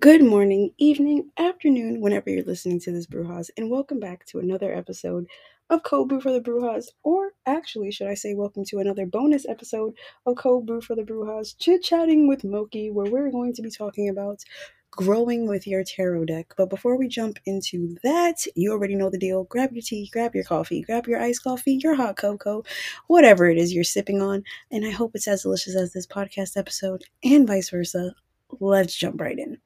Good morning, evening, afternoon, whenever you're listening to this Brujas, and welcome back to another episode of Cold Brew for the Brujas, or actually, should I say, welcome to another bonus episode of Cold Brew for the Brujas, chit chatting with Moki, where we're going to be talking about growing with your tarot deck. But before we jump into that, you already know the deal. Grab your tea, grab your coffee, grab your iced coffee, your hot cocoa, whatever it is you're sipping on, and I hope it's as delicious as this podcast episode, and vice versa. Let's jump right in.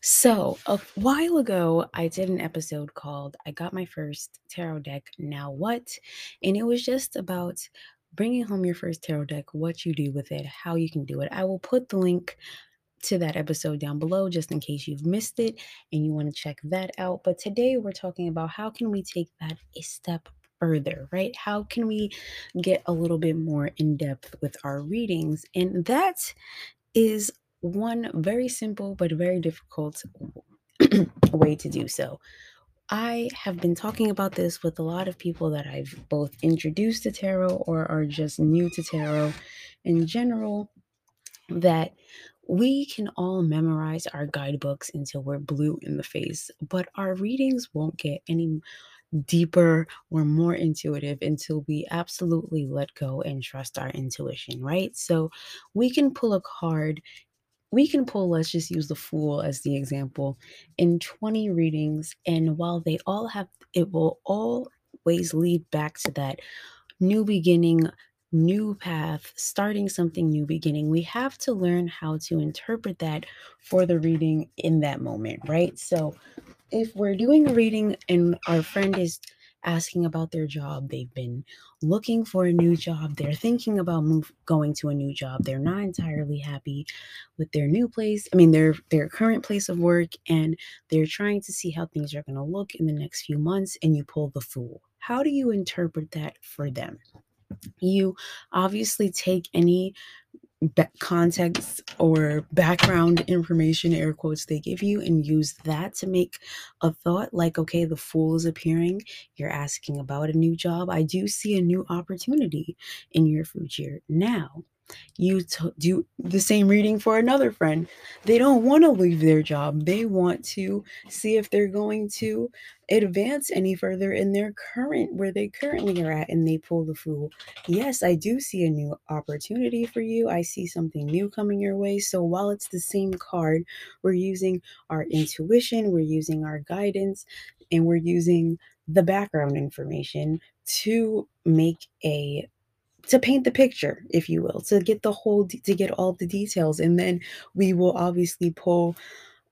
So, a while ago, I did an episode called I Got My First Tarot Deck, Now What? And it was just about bringing home your first tarot deck, what you do with it, how you can do it. I will put the link to that episode down below just in case you've missed it and you want to check that out. But today we're talking about how can we take that a step further, right? How can we get a little bit more in depth with our readings? And that is one very simple but very difficult way to do so. I have been talking about this with a lot of people that I've both introduced to tarot or are just new to tarot in general that we can all memorize our guidebooks until we're blue in the face, but our readings won't get any deeper or more intuitive until we absolutely let go and trust our intuition, right? So we can pull a card we can pull, let's just use the Fool as the example, in 20 readings. And while they all have, it will always lead back to that new beginning, new path, starting something new beginning. We have to learn how to interpret that for the reading in that moment, right? So if we're doing a reading and our friend is asking about their job. They've been looking for a new job. They're thinking about move going to a new job. They're not entirely happy with their new place. I mean, their their current place of work and they're trying to see how things are going to look in the next few months and you pull the fool. How do you interpret that for them? You obviously take any context or background information air quotes they give you and use that to make a thought like okay the fool is appearing. You're asking about a new job. I do see a new opportunity in your future. Now you t- do the same reading for another friend. They don't want to leave their job. They want to see if they're going to advance any further in their current where they currently are at and they pull the fool. Yes, I do see a new opportunity for you. I see something new coming your way. So while it's the same card, we're using our intuition, we're using our guidance, and we're using the background information to make a to paint the picture, if you will, to get the whole, to get all the details. And then we will obviously pull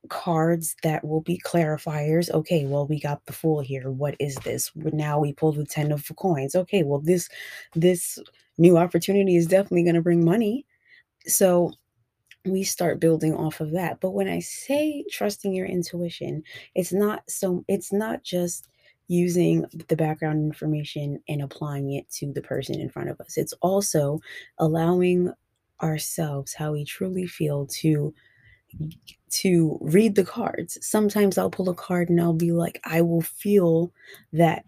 cards that will be clarifiers. Okay, well, we got the fool here. What is this? Now we pull the 10 of coins. Okay, well, this, this new opportunity is definitely going to bring money. So we start building off of that. But when I say trusting your intuition, it's not so, it's not just using the background information and applying it to the person in front of us. It's also allowing ourselves how we truly feel to to read the cards. Sometimes I'll pull a card and I'll be like I will feel that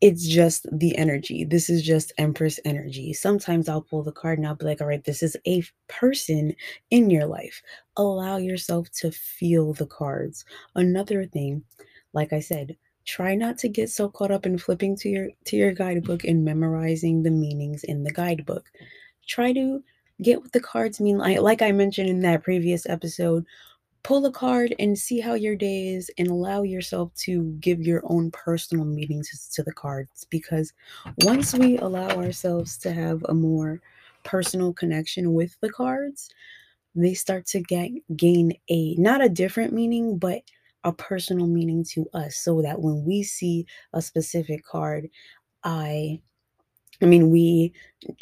it's just the energy. This is just Empress energy. Sometimes I'll pull the card and I'll be like, all right, this is a person in your life. Allow yourself to feel the cards. Another thing, like I said, try not to get so caught up in flipping to your to your guidebook and memorizing the meanings in the guidebook. Try to get what the cards mean like, like i mentioned in that previous episode pull a card and see how your day is and allow yourself to give your own personal meanings to the cards because once we allow ourselves to have a more personal connection with the cards they start to get gain a not a different meaning but a personal meaning to us so that when we see a specific card, I I mean, we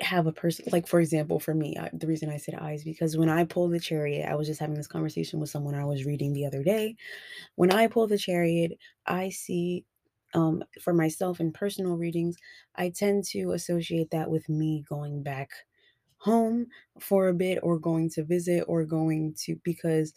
have a person, like, for example, for me, I, the reason I said eyes because when I pull the chariot, I was just having this conversation with someone I was reading the other day. When I pull the chariot, I see, um, for myself in personal readings, I tend to associate that with me going back home for a bit or going to visit or going to, because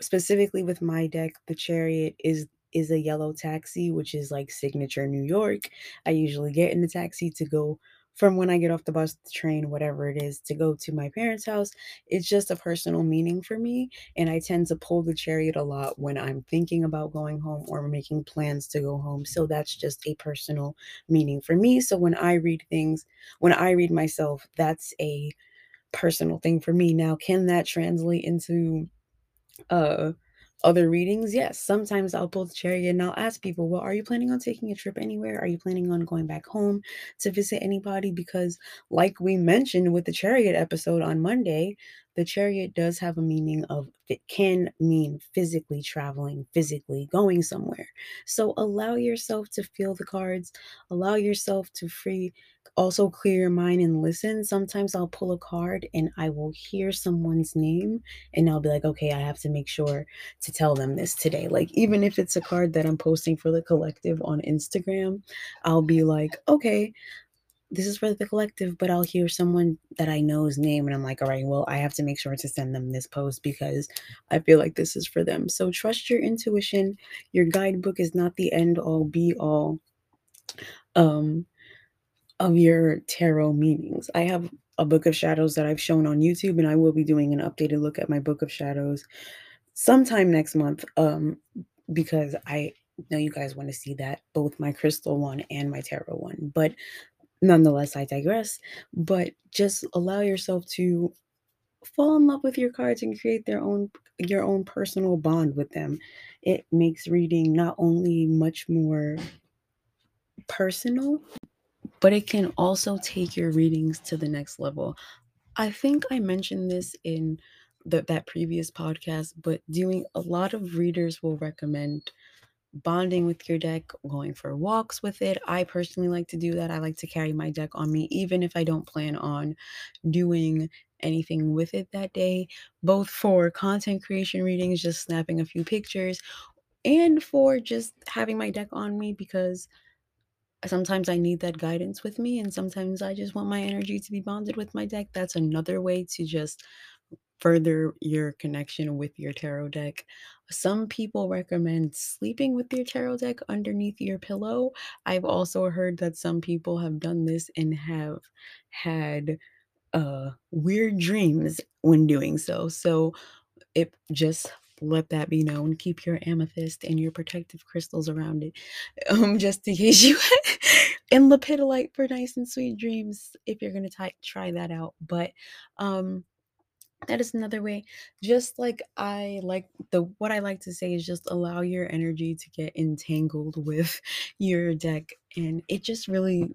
specifically with my deck, the chariot is is a yellow taxi, which is like signature New York. I usually get in the taxi to go from when I get off the bus, the train, whatever it is, to go to my parents' house. It's just a personal meaning for me. And I tend to pull the chariot a lot when I'm thinking about going home or making plans to go home. So that's just a personal meaning for me. So when I read things, when I read myself, that's a personal thing for me. Now, can that translate into uh other readings, yes, sometimes I'll pull the chariot and I'll ask people, well, are you planning on taking a trip anywhere? Are you planning on going back home to visit anybody? Because, like we mentioned with the chariot episode on Monday, the chariot does have a meaning of it can mean physically traveling, physically going somewhere. So allow yourself to feel the cards, allow yourself to free also clear your mind and listen. Sometimes I'll pull a card and I will hear someone's name and I'll be like, okay, I have to make sure to tell them this today. Like, even if it's a card that I'm posting for the collective on Instagram, I'll be like, okay, this is for the collective, but I'll hear someone that I know's name and I'm like, all right, well, I have to make sure to send them this post because I feel like this is for them. So trust your intuition. Your guidebook is not the end all be all um of your tarot meanings. I have a book of shadows that I've shown on YouTube and I will be doing an updated look at my book of shadows sometime next month um because I know you guys want to see that both my crystal one and my tarot one. But nonetheless, I digress. But just allow yourself to fall in love with your cards and create their own your own personal bond with them. It makes reading not only much more personal, but it can also take your readings to the next level. I think I mentioned this in the, that previous podcast, but doing a lot of readers will recommend bonding with your deck, going for walks with it. I personally like to do that. I like to carry my deck on me, even if I don't plan on doing anything with it that day, both for content creation readings, just snapping a few pictures, and for just having my deck on me because sometimes I need that guidance with me, and sometimes I just want my energy to be bonded with my deck. That's another way to just further your connection with your tarot deck. Some people recommend sleeping with your tarot deck underneath your pillow. I've also heard that some people have done this and have had uh weird dreams when doing so. So it just let that be known. Keep your amethyst and your protective crystals around it, um, just in case you and lepidolite for nice and sweet dreams. If you're gonna t- try that out, but um, that is another way. Just like I like the what I like to say is just allow your energy to get entangled with your deck, and it just really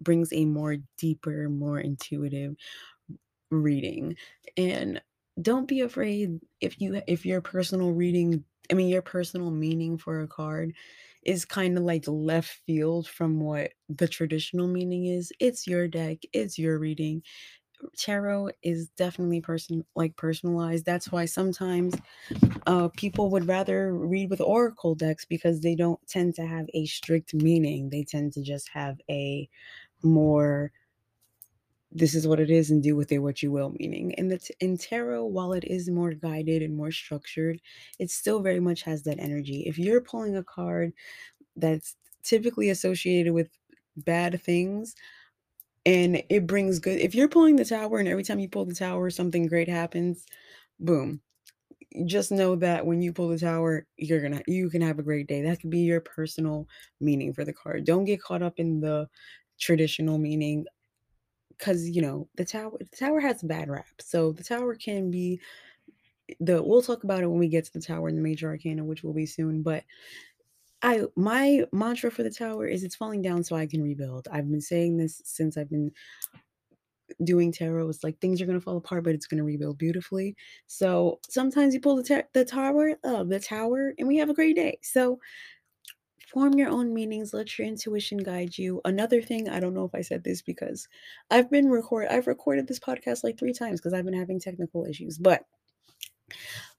brings a more deeper, more intuitive reading. And don't be afraid if you if your personal reading, I mean your personal meaning for a card is kind of like left field from what the traditional meaning is. It's your deck, it's your reading. Tarot is definitely person like personalized. That's why sometimes uh, people would rather read with oracle decks because they don't tend to have a strict meaning. They tend to just have a more this is what it is and do with it what you will meaning and the in tarot while it is more guided and more structured it still very much has that energy. If you're pulling a card that's typically associated with bad things and it brings good if you're pulling the tower and every time you pull the tower something great happens boom. Just know that when you pull the tower you're gonna you can have a great day. That could be your personal meaning for the card. Don't get caught up in the traditional meaning because you know the tower the tower has bad rap so the tower can be the we'll talk about it when we get to the tower and the major arcana which will be soon but i my mantra for the tower is it's falling down so i can rebuild. I've been saying this since i've been doing tarot it's like things are going to fall apart but it's going to rebuild beautifully. So sometimes you pull the, the tower of the tower and we have a great day. So form your own meanings let your intuition guide you. Another thing i don't know if i said this because i've been record i've recorded this podcast like three times because i've been having technical issues but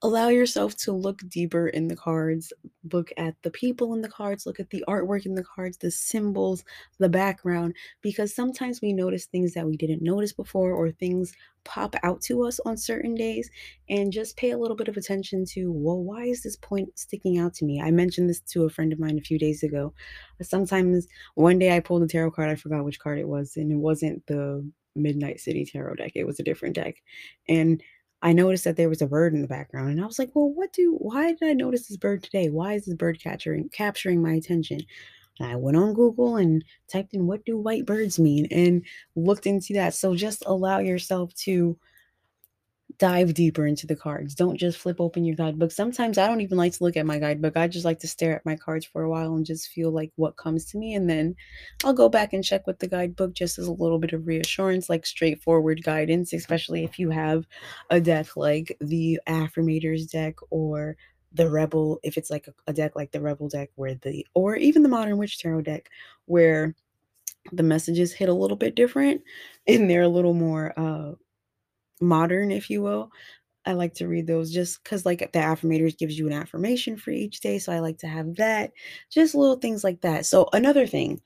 allow yourself to look deeper in the cards, look at the people in the cards, look at the artwork in the cards, the symbols, the background, because sometimes we notice things that we didn't notice before or things pop out to us on certain days and just pay a little bit of attention to, well, why is this point sticking out to me? I mentioned this to a friend of mine a few days ago. Sometimes one day I pulled a tarot card, I forgot which card it was, and it wasn't the Midnight City Tarot deck, it was a different deck. And I noticed that there was a bird in the background and I was like, "Well, what do why did I notice this bird today? Why is this bird capturing capturing my attention?" And I went on Google and typed in what do white birds mean and looked into that. So just allow yourself to dive deeper into the cards. Don't just flip open your guidebook. Sometimes I don't even like to look at my guidebook. I just like to stare at my cards for a while and just feel like what comes to me. And then I'll go back and check with the guidebook just as a little bit of reassurance, like straightforward guidance, especially if you have a deck like the Affirmators deck or the Rebel, if it's like a, deck like the Rebel deck, where the, or even the Modern Witch Tarot deck, where the messages hit a little bit different and they're a little more uh modern, if you will. I like to read those just because, like, the affirmators gives you an affirmation for each day. So I like to have that, just little things like that. So, another thing,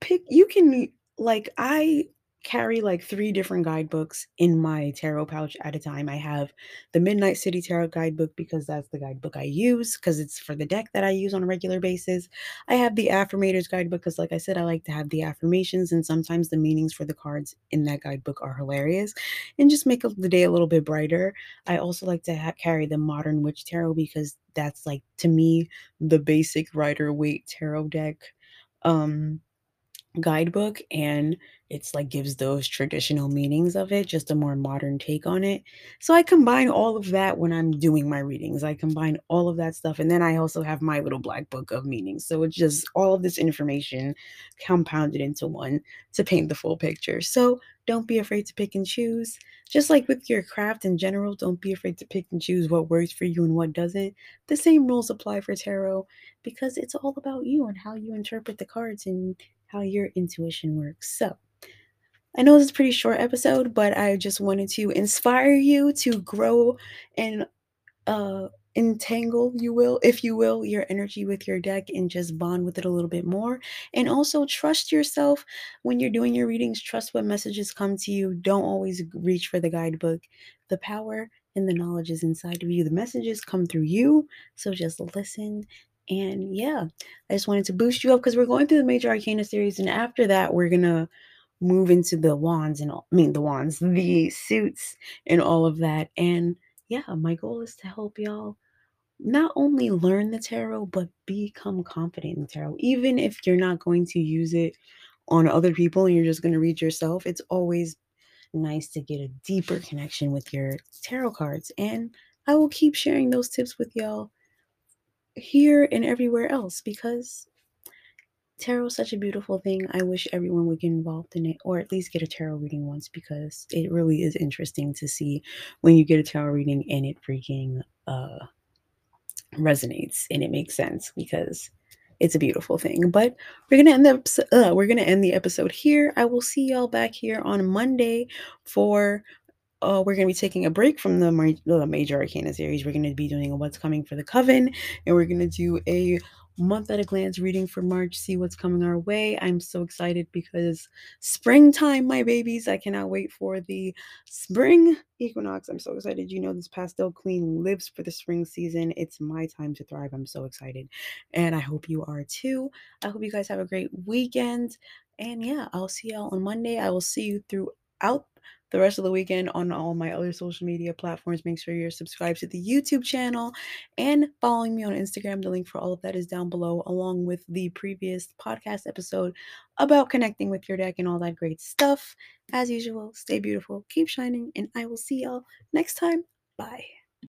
pick, you can, like, I carry like three different guidebooks in my tarot pouch at a time. I have the Midnight City Tarot guidebook because that's the guidebook I use because it's for the deck that I use on a regular basis. I have the Affirmators guidebook because, like I said, I like to have the affirmations and sometimes the meanings for the cards in that guidebook are hilarious and just make the day a little bit brighter. I also like to ha- carry the Modern Witch Tarot because that's like to me the basic Rider Waite tarot deck. Um, guidebook and it's like gives those traditional meanings of it just a more modern take on it. So i combine all of that when i'm doing my readings i combine all of that stuff and then i also have my little black book of meanings. So it's just all of this information compounded into one to paint the full picture. So don't be afraid to pick and choose. Just like with your craft in general don't be afraid to pick and choose what works for you and what doesn't. The same rules apply for tarot because it's all about you and how you interpret the cards and how your intuition works. So, I know this is a pretty short episode, but I just wanted to inspire you to grow and uh entangle you will if you will your energy with your deck and just bond with it a little bit more. And also trust yourself when you're doing your readings trust what messages come to you. Don't always reach for the guidebook. The power and the knowledge is inside of you. The messages come through you. So just listen and yeah, I just wanted to boost you up because we're going through the Major Arcana series, and after that, we're gonna move into the wands and all, I mean the wands, the suits, and all of that. And yeah, my goal is to help y'all not only learn the tarot but become confident in tarot. Even if you're not going to use it on other people and you're just going to read yourself, it's always nice to get a deeper connection with your tarot cards. And I will keep sharing those tips with y'all here and everywhere else because tarot is such a beautiful thing. I wish everyone would get involved in it or at least get a tarot reading once because it really is interesting to see when you get a tarot reading and it freaking uh resonates and it makes sense because it's a beautiful thing. But we're gonna end the uh, we're gonna end the episode here. I will see y'all back here on Monday for uh, we're going to be taking a break from the, the major arcana series. We're going to be doing a what's coming for the coven, and we're going to do a month at a glance reading for March, see what's coming our way. I'm so excited because springtime, my babies. I cannot wait for the spring equinox. I'm so excited. You know, this pastel queen lives for the spring season. It's my time to thrive. I'm so excited. And I hope you are too. I hope you guys have a great weekend. And yeah, I'll see y'all on Monday. I will see you throughout the rest of the weekend on all my other social media platforms. Make sure you're subscribed to the YouTube channel and following me on Instagram. The link for all of that is down below, along with the previous podcast episode about connecting with your deck and all that great stuff. As usual, stay beautiful, keep shining, and I will see y'all next time. Bye.